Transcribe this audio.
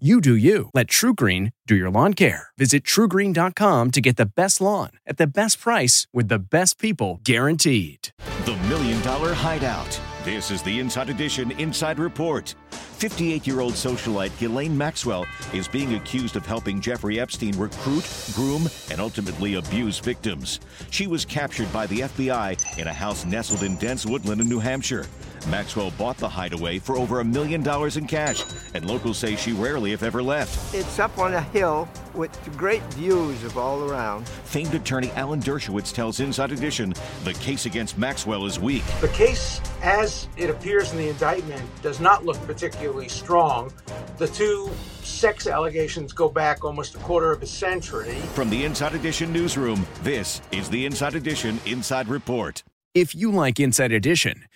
You do you. Let TruGreen do your lawn care. Visit trugreen.com to get the best lawn at the best price with the best people guaranteed. The Million Dollar Hideout. This is the Inside Edition Inside Report. 58 year old socialite Ghislaine Maxwell is being accused of helping Jeffrey Epstein recruit, groom, and ultimately abuse victims. She was captured by the FBI in a house nestled in dense woodland in New Hampshire. Maxwell bought the hideaway for over a million dollars in cash, and locals say she rarely, if ever, left. It's up on a hill with great views of all around. Famed attorney Alan Dershowitz tells Inside Edition the case against Maxwell is weak. The case, as it appears in the indictment, does not look particularly strong. The two sex allegations go back almost a quarter of a century. From the Inside Edition newsroom, this is the Inside Edition Inside Report. If you like Inside Edition,